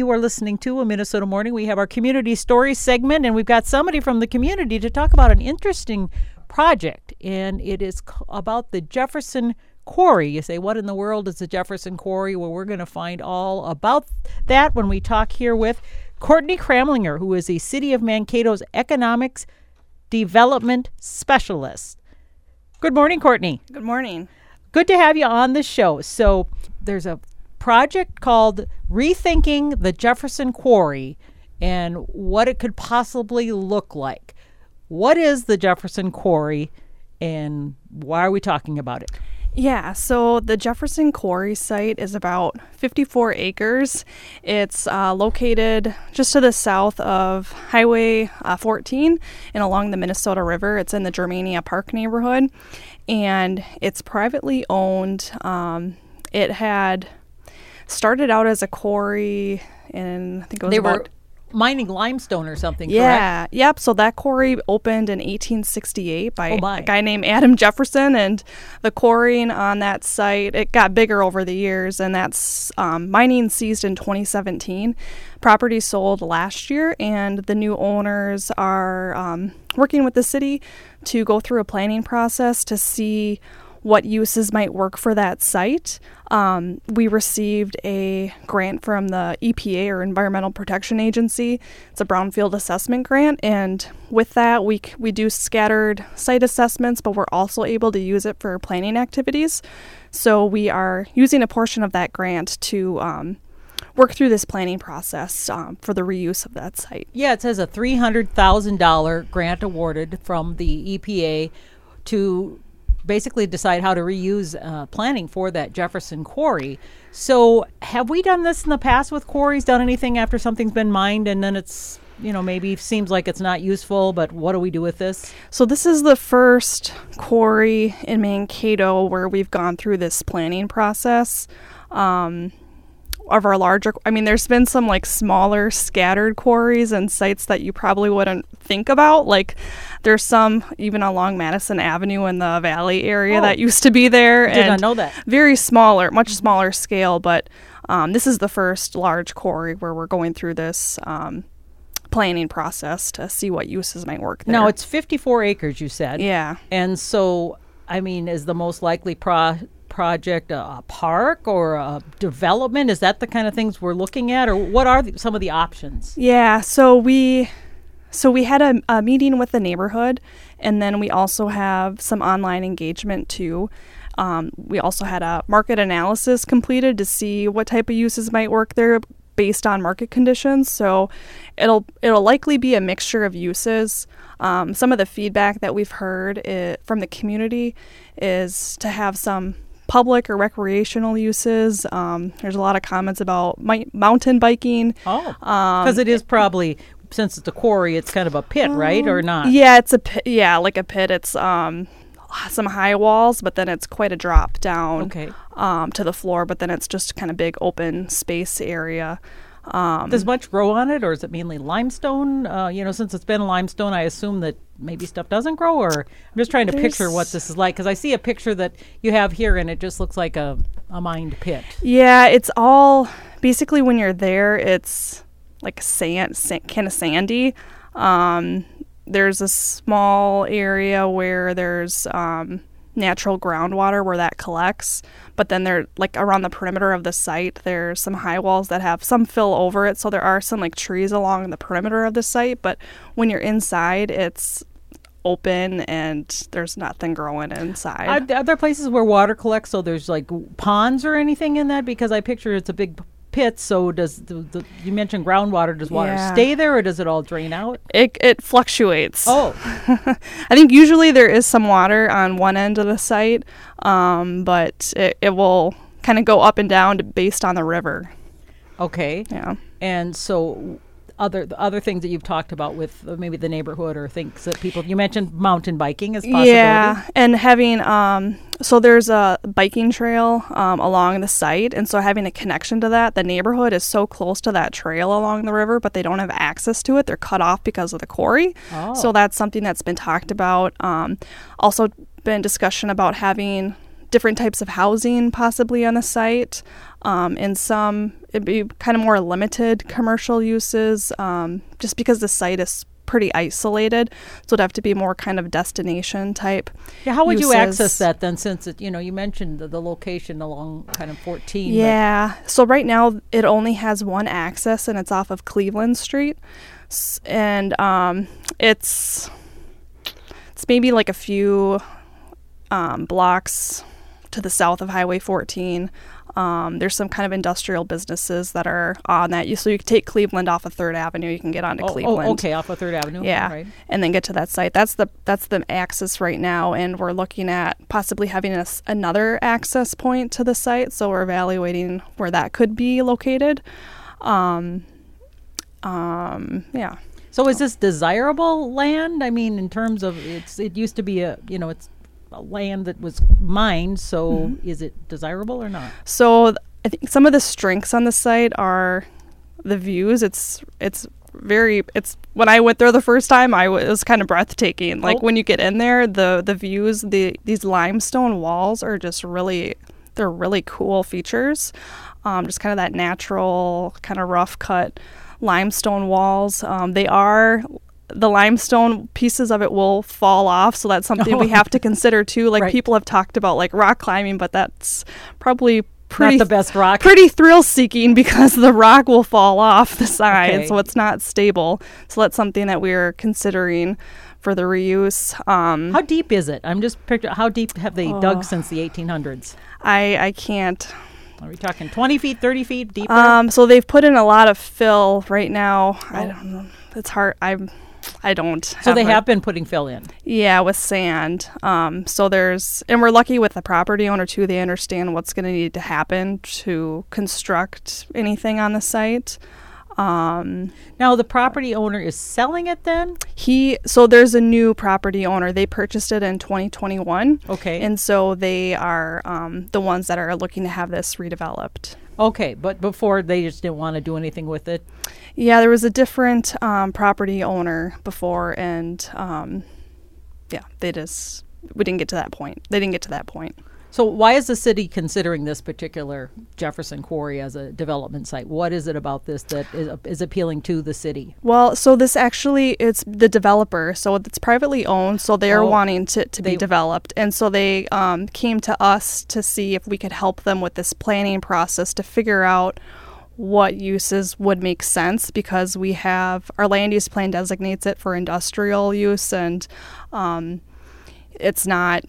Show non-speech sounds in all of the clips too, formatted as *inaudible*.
You are listening to a Minnesota Morning. We have our community story segment, and we've got somebody from the community to talk about an interesting project, and it is about the Jefferson Quarry. You say, What in the world is the Jefferson Quarry? Well, we're going to find all about that when we talk here with Courtney Kramlinger, who is a City of Mankato's economics development specialist. Good morning, Courtney. Good morning. Good to have you on the show. So, there's a project called Rethinking the Jefferson Quarry and what it could possibly look like. What is the Jefferson Quarry and why are we talking about it? Yeah, so the Jefferson Quarry site is about 54 acres. It's uh, located just to the south of Highway uh, 14 and along the Minnesota River. It's in the Germania Park neighborhood, and it's privately owned. Um, it had started out as a quarry, and I think it was they about were mining limestone or something. yeah, correct? yep. So that quarry opened in 1868 by Oh, a guy named Adam Jefferson, and the quarrying on that site it got bigger over the years, and that's um, mining ceased in 2017. Property sold last year, and the new owners are um, working with the city to go through a planning process to see what uses might work for that site. Um, we received a grant from the EPA or Environmental Protection Agency. It's a brownfield assessment grant, and with that, we we do scattered site assessments, but we're also able to use it for planning activities. So we are using a portion of that grant to um, work through this planning process um, for the reuse of that site. Yeah, it says a three hundred thousand dollar grant awarded from the EPA to basically decide how to reuse uh, planning for that Jefferson quarry. So, have we done this in the past with quarries? Done anything after something's been mined and then it's you know maybe seems like it's not useful, but what do we do with this? So this is the first quarry in Mankato where we've gone through this planning process. Um, of our larger, I mean, there's been some like smaller scattered quarries and sites that you probably wouldn't think about. Like, there's some even along Madison Avenue in the Valley area Oh. that used to be there. Did not and know that. Very smaller, much smaller scale, but um, this is the first large quarry where we're going through this um, planning process to see what uses might work there. Now it's 54 acres, you said. yeah. And so, I mean, is the most likely pro- project a, a park or a development? Is that the kind of things we're looking at, or what are the, some of the options? Yeah, so we so we had a, a meeting with the neighborhood, and then we also have some online engagement too. Um, we also had a market analysis completed to see what type of uses might work there based on market conditions. So it'll it'll likely be a mixture of uses. Um, some of the feedback that we've heard i from the community is to have some public or recreational uses. Um, there's a lot of comments about mi- mountain biking. Oh, Um, because it is probably since it's a quarry, it's kind of a pit, right, or not? Yeah, it's a pit. Yeah, like a pit. It's um some high walls, but then it's quite a drop down Okay. um to the floor. But then it's just kind of big open space area. Um, Does much grow on it, or is it mainly limestone? Uh, you know, since it's been limestone, I assume that maybe stuff doesn't grow. Or I'm just trying to picture what this is like because I see a picture that you have here, and it just looks like a a mined pit. yeah, it's all basically when you're there, it's like sand, sand kind of sandy. Um, there's a small area where there's um, natural groundwater where that collects, but then there, like around the perimeter of the site, there's some high walls that have some fill over it. So there are some like trees along the perimeter of the site, but when you're inside, it's open and there's nothing growing inside. Are, are there places where water collects? So there's like ponds or anything in that? Because I picture it's a big pit. So does the, the you mentioned groundwater? Does water Yeah. stay there, or does it all drain out? it it fluctuates. Oh, *laughs* I think usually there is some water on one end of the site, um, but it, it will kind of go up and down based on the river. okay. Yeah. And so other the other things that you've talked about with maybe the neighborhood or things that people you mentioned mountain biking as possibility. Yeah, and having um, so there's a biking trail um, along the site, and so having a connection to that, the neighborhood is so close to that trail along the river, but they don't have access to it. They're cut off because of the quarry. Oh. So that's something that's been talked about. Um, also, been discussion about having different types of housing possibly on the site. Um, and some it'd be kind of more limited commercial uses, um, just because the site is pretty isolated. So it'd have to be more kind of destination type. Yeah, how would you access that then? Since it, you know, you mentioned the, the location along kind of 14. but- Yeah. So right now it only has one access and it's off of Cleveland Street. And um it's it's maybe like a few um, blocks to the south of Highway 14. Um, there's some kind of industrial businesses that are on that. You so you can take Cleveland off of Third Avenue. You can get onto Oh, Cleveland. oh, okay, off of Third Avenue. Yeah, Right. and then get to that site. That's the that's the access right now, and we're looking at possibly having a another access point to the site. So we're evaluating where that could be located. Um, um, yeah. So is this desirable land? I mean, in terms of it's, it used to be a, you know, it's land that was mined. So Mm-hmm. is it desirable or not? So th- I think some of the strengths on the site are the views. It's it's very it's when I went there the first time, I w- it was kind of breathtaking. Like Oh. when you get in there, the the views, the these limestone walls are just really they're really cool features. Um, just kind of that natural, kind of rough cut limestone walls. Um, they are the limestone pieces of it will fall off, so that's something we *laughs* Oh. have to consider too. Like Right. people have talked about like rock climbing, but that's probably pretty not the best rock. pretty thrill seeking because the rock will fall off the side, Okay. so it's not stable. So that's something that we're considering for the reuse. Um, How deep is it? I'm just picture. How deep have they Oh. dug since the 1800s? I I can't. Are we talking 20 feet, 30 feet deep? Um, so they've put in a lot of fill right now. I Oh. don't know. It's hard. I'm. I don't. so they a- have been putting fill in. Yeah, with sand. Um, so there's, and we're lucky with the property owner too. They understand what's going to need to happen to construct anything on the site. Um, Now the property owner is selling it. Then he, so there's a new property owner. They purchased it in 2021, okay, and so they are um, the ones that are looking to have this redeveloped. Okay. But before they just didn't want to do anything with it. Yeah, there was a different um, property owner before, and um, yeah, they just we didn't get to that point. They didn't get to that point. So why is the city considering this particular Jefferson Quarry as a development site? What is it about this that is, is appealing to the city? Well, so this actually it's the developer, so it's privately owned, so they're Oh, wanting to, to they- be developed, and so they um, came to us to see if we could help them with this planning process to figure out what uses would make sense because we have our land use plan designates it for industrial use, and um, it's not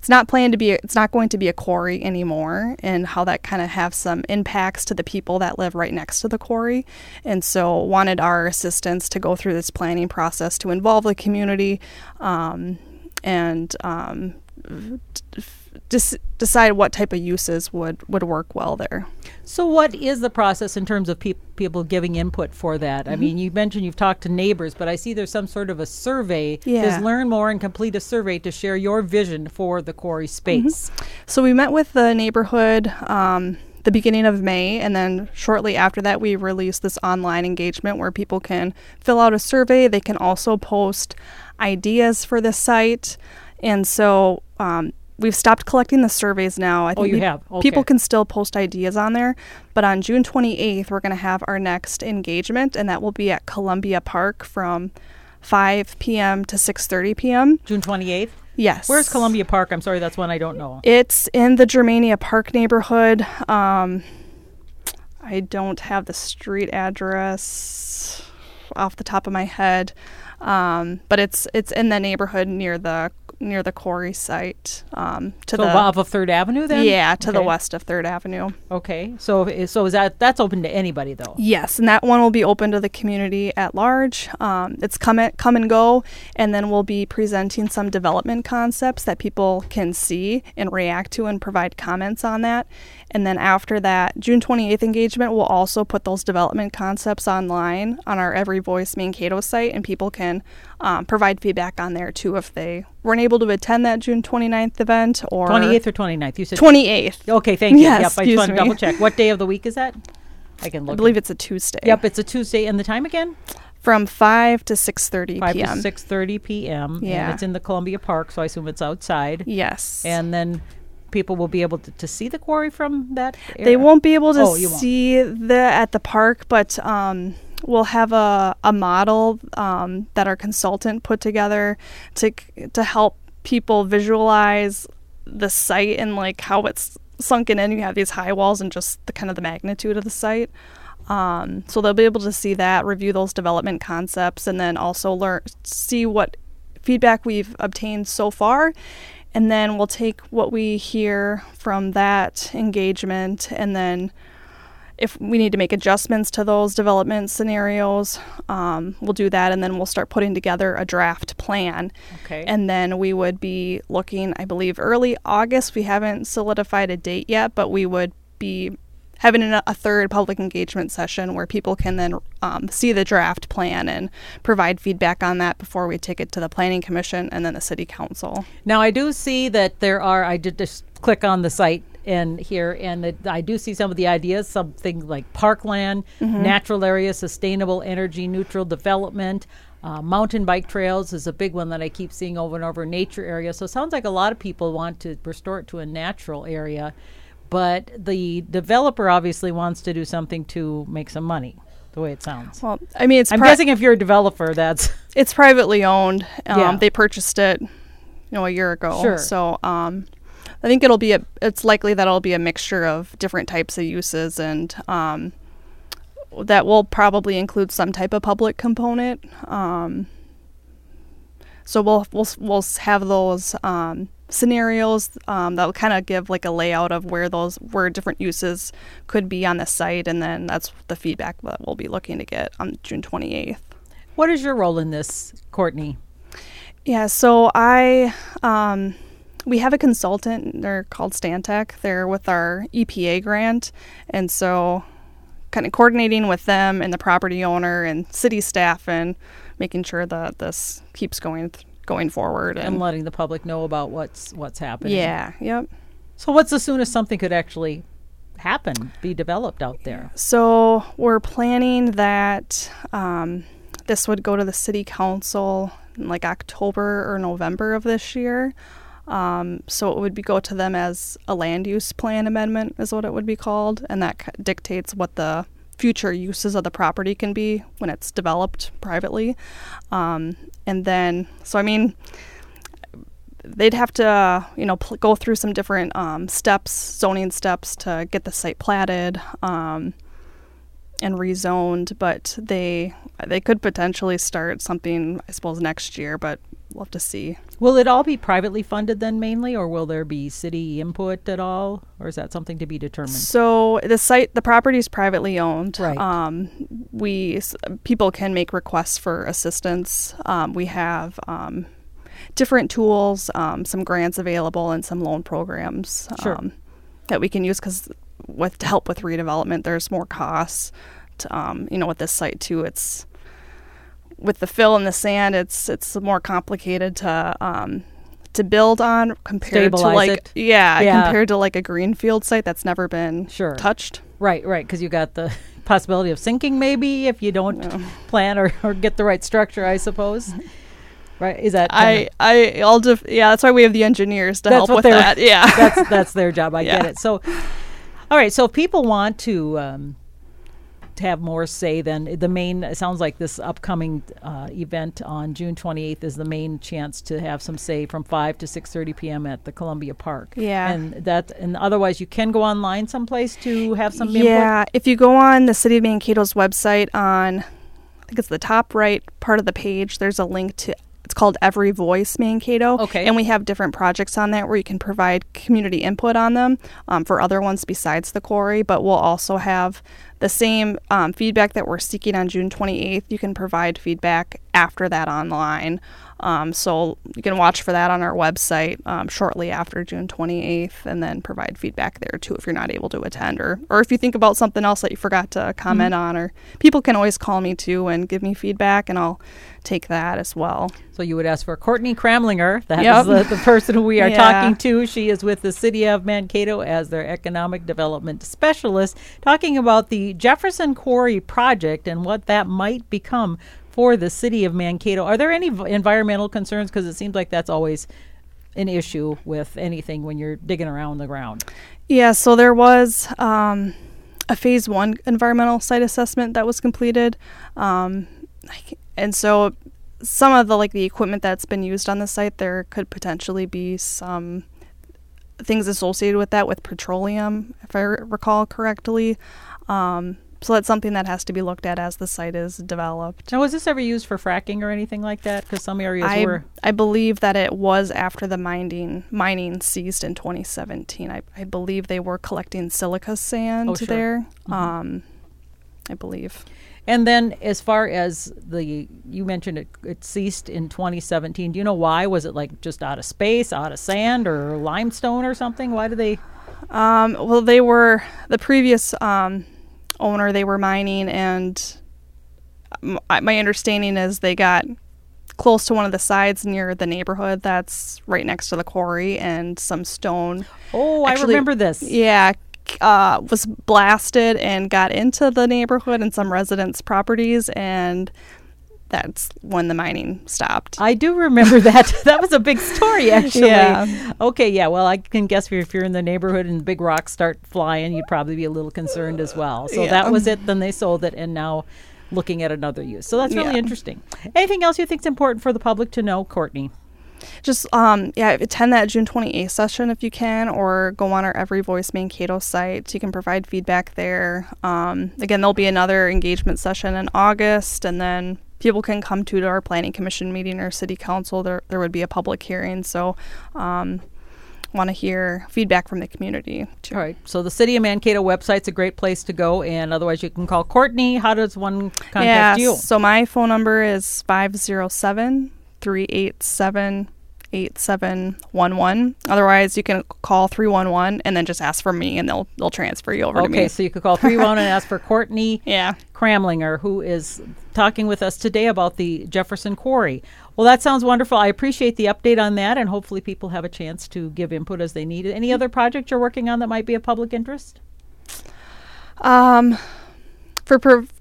it's not planned to be it's not going to be a quarry anymore and how that kind of have some impacts to the people that live right next to the quarry. And so wanted our assistance to go through this planning process to involve the community um, and um, d- dis- decide what type of uses would would work well there So what is the process in terms of peop people giving input for that? Mm-hmm. I mean, you mentioned you've talked to neighbors, but I see there's some sort of a survey. Yeah. Says learn more and complete a survey to share your vision for the quarry space. So we met with the neighborhood um, the beginning of May, and then shortly after that, we released this online engagement where people can fill out a survey. They can also post ideas for the site, and so um, we've stopped collecting the surveys now. I Oh, you we- have? People can still post ideas on there, but on June 28th, we're going to have our next engagement, and that will be at Columbia Park from 5 p.m. to 6:30 p.m. June 28th. Yes. Where's Columbia Park? I'm sorry, that's one I don't know. It's in the Germania Park neighborhood. Um, I don't have the street address off the top of my head, um, but it's it's in the neighborhood near the near the quarry site. Um, to so the off of Third Avenue then? yeah, to the west of Third Avenue. Okay. So so is that that's open to anybody though? Yes, and that one will be open to the community at large. Um, it's come at, come and go, and then we'll be presenting some development concepts that people can see and react to and provide comments on that. And then after that, June 28th engagement, we'll also put those development concepts online on our Every Voice Mankato site, and people can um, provide feedback on there too if they weren't able to attend that June 29th event or 28th or 29th? You said 28th. Okay, thank you. Yes, yep, I just want to double check. What day of the week is that? I can look. I believe it's a Tuesday. Yep, it's a Tuesday. And the time again? From 5 to 6:30 5 p.m. to 6:30 p.m. And Yeah. it's in the Columbia Park, so I assume it's outside. Yes. And then people will be able to, to see the quarry from that. They won't be able to Oh, see the at the park, but um, we'll have a, a model um, that our consultant put together to to help people visualize the site and like how it's sunken in. You have these high walls and just the kind of the magnitude of the site. Um, so they'll be able to see that, review those development concepts, and then also learn see what feedback we've obtained so far. And then we'll take what we hear from that engagement, and then if we need to make adjustments to those development scenarios, um, we'll do that, and then we'll start putting together a draft plan. Okay. And then we would be looking, I believe, early August. We haven't solidified a date yet, but we would be having a, a third public engagement session where people can then um, see the draft plan and provide feedback on that before we take it to the Planning Commission and then the City Council. Now I do see that there are. I did just click on the site and here, and it, I do see some of the ideas. Something like parkland, natural area, sustainable energy, neutral development. Uh, mountain bike trails is a big one that I keep seeing over and over. Nature area. So it sounds like a lot of people want to restore it to a natural area, but the developer obviously wants to do something to make some money. The way it sounds. Well, I mean, it's I'm pri- guessing if you're a developer, that's it's privately owned. Um, Yeah. They purchased it, you know, a year ago. Sure. So um, I think it'll be a. It's likely that it'll be a mixture of different types of uses, and um, that will probably include some type of public component. Um, so we'll we'll we'll have those um, scenarios um, that will kind of give like a layout of where those where different uses could be on the site, and then that's the feedback that we'll be looking to get on June twenty eighth. what is your role in this, Courtney? Yeah, so I um, we have a consultant. They're called Stantec. They're with our EPA grant, and so kind of coordinating with them and the property owner and city staff and making sure that this keeps going th- going forward. and And, letting the public know about what's what's happening. yeah, yep. So what's the soonest something could actually happen, be developed out there? So we're planning that um, this would go to the city council in like October or November of this year. Um, so it would be go to them as a land use plan amendment is what it would be called, and that dictates what the future uses of the property can be when it's developed privately. Um, and then, so I mean, they'd have to, uh, you know, pl- go through some different um, steps, zoning steps to get the site platted um, and rezoned. But they they could potentially start something, I suppose, next year. But we'll have to see. Will it all be privately funded then mainly, or will there be city input at all, or is that something to be determined? So the site, the property is privately owned. Right. Um, we people can make requests for assistance. Um, we have um, different tools, um, some grants available, and some loan programs Sure. um, that we can use because with to help with redevelopment, there's more costs. To, um, you know, with this site too, it's with the fill in the sand, it's it's more complicated to um, to build on compared Stabilize to like yeah, Yeah. compared to like a greenfield site that's never been Sure. touched. Right, right, because you got the *laughs* possibility of sinking maybe if you don't plan or, or get the right structure, I suppose. Right? Is that I I I'll def- yeah, that's why we have the engineers to That's help with that. Yeah. *laughs* that's that's their job. I *laughs* get it. So, all right. So if people want to um, to have more say, than the main it sounds like this upcoming uh, event on June 28th is the main chance to have some say from 5 to 6:30 p.m. at the Columbia Park. Yeah. and that and otherwise you can go online someplace to have some input. yeah, if you go on the City of Mankato's website on I think it's the top right part of the page, there's a link to it's called Every Voice Mankato. Okay. And we have different projects on that where you can provide community input on them um, for other ones besides the quarry. But we'll also have the same um, feedback that we're seeking on June 28th. You can provide feedback after that online. Um, so you can watch for that on our website um, shortly after June 28th, and then provide feedback there too if you're not able to attend, or or if you think about something else that you forgot to comment on, or people can always call me too and give me feedback, and I'll take that as well. So you would ask for Courtney Kramlinger. *laughs* That is Yep. the, the person who we are *laughs* Yeah. talking to. She is with the City of Mankato as their economic development specialist, talking about the Jefferson Quarry project and what that might become for the City of Mankato. Are there any v- environmental concerns? Because it seems like that's always an issue with anything when you're digging around the ground. Yeah, so there was um, a phase one environmental site assessment that was completed. Um, and so some of the like the equipment that's been used on the site, there could potentially be some things associated with that with petroleum, if I recall correctly. Um, so that's something that has to be looked at as the site is developed. Now, was this ever used for fracking or anything like that? Because some areas I, were. I believe that it was after the mining mining ceased in 2017. I, I believe they were collecting silica sand Oh, sure. there. Mhm. Um, I believe. And then, as far as the, you mentioned it, it ceased in 2017. Do you know why? Was it like just out of space, out of sand, or limestone or something? Why do they? Um, well, they were the previous um, owner. They were mining, and my understanding is they got close to one of the sides near the neighborhood that's right next to the quarry, and some stone. Oh, I remember this. Yeah. Uh, was blasted and got into the neighborhood and some residents' properties, and that's when the mining stopped. I do remember *laughs* that. that was a big story, actually. Yeah. Okay, yeah. Well, I can guess if you're in the neighborhood and big rocks start flying, you'd probably be a little concerned as well. So Yeah. that was it. Then they sold it, and now looking at another use. So that's really Yeah. interesting. Anything else you think is important for the public to know, Courtney? just um yeah attend that june 28th session if you can or go on our every voice mankato site you can provide feedback there um again there'll be another engagement session in august and then people can come to our planning commission meeting or city council there there would be a public hearing so um want to hear feedback from the community too. All right. So the City of Mankato website's a great place to go, and otherwise you can call Courtney. How does one contact yeah, you? So my phone number is 507 387 8711. Otherwise, you can call 311 and then just ask for me and they'll they'll transfer you over to Okay, so you could call 311 and ask for *laughs* Courtney yeah. Kramlinger, who is talking with us today about the Jefferson Quarry. Well, that sounds wonderful. I appreciate the update on that, and hopefully people have a chance to give input as they need it. Any other project you're working on that might be of public interest? Um for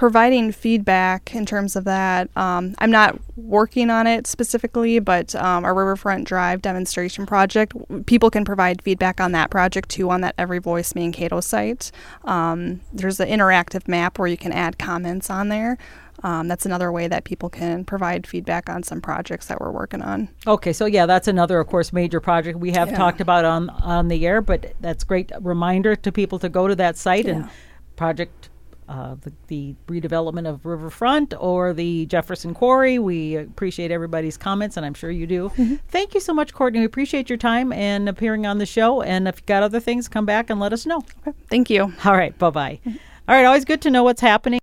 providing feedback in terms of that, um, I'm not working on it specifically, but um, our Riverfront Drive demonstration project, people can provide feedback on that project too on that Every Voice Mankato site. Um, there's an interactive map where you can add comments on there. Um, that's another way that people can provide feedback on some projects that we're working on. Okay, so yeah, that's another, of course, major project we have Yeah. talked about on on the air, but that's great reminder to people to go to that site and project uh, the, the redevelopment of Riverfront or the Jefferson Quarry. We appreciate everybody's comments, and I'm sure you do. Mm-hmm. Thank you so much, Courtney. We appreciate your time and appearing on the show. And if you got other things, come back and let us know. Okay. Thank you. All right, bye bye. All right, always good to know what's happening.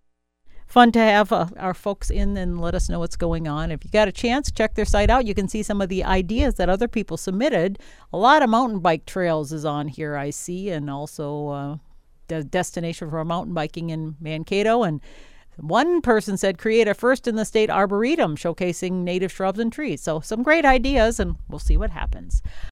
Fun to have uh, our folks in and let us know what's going on. If you got a chance, check their site out. You can see some of the ideas that other people submitted. A lot of mountain bike trails is on here, I see, and also uh, the destination for mountain biking in Mankato. And one person said create a first in the state arboretum showcasing native shrubs and trees. So some great ideas, and we'll see what happens.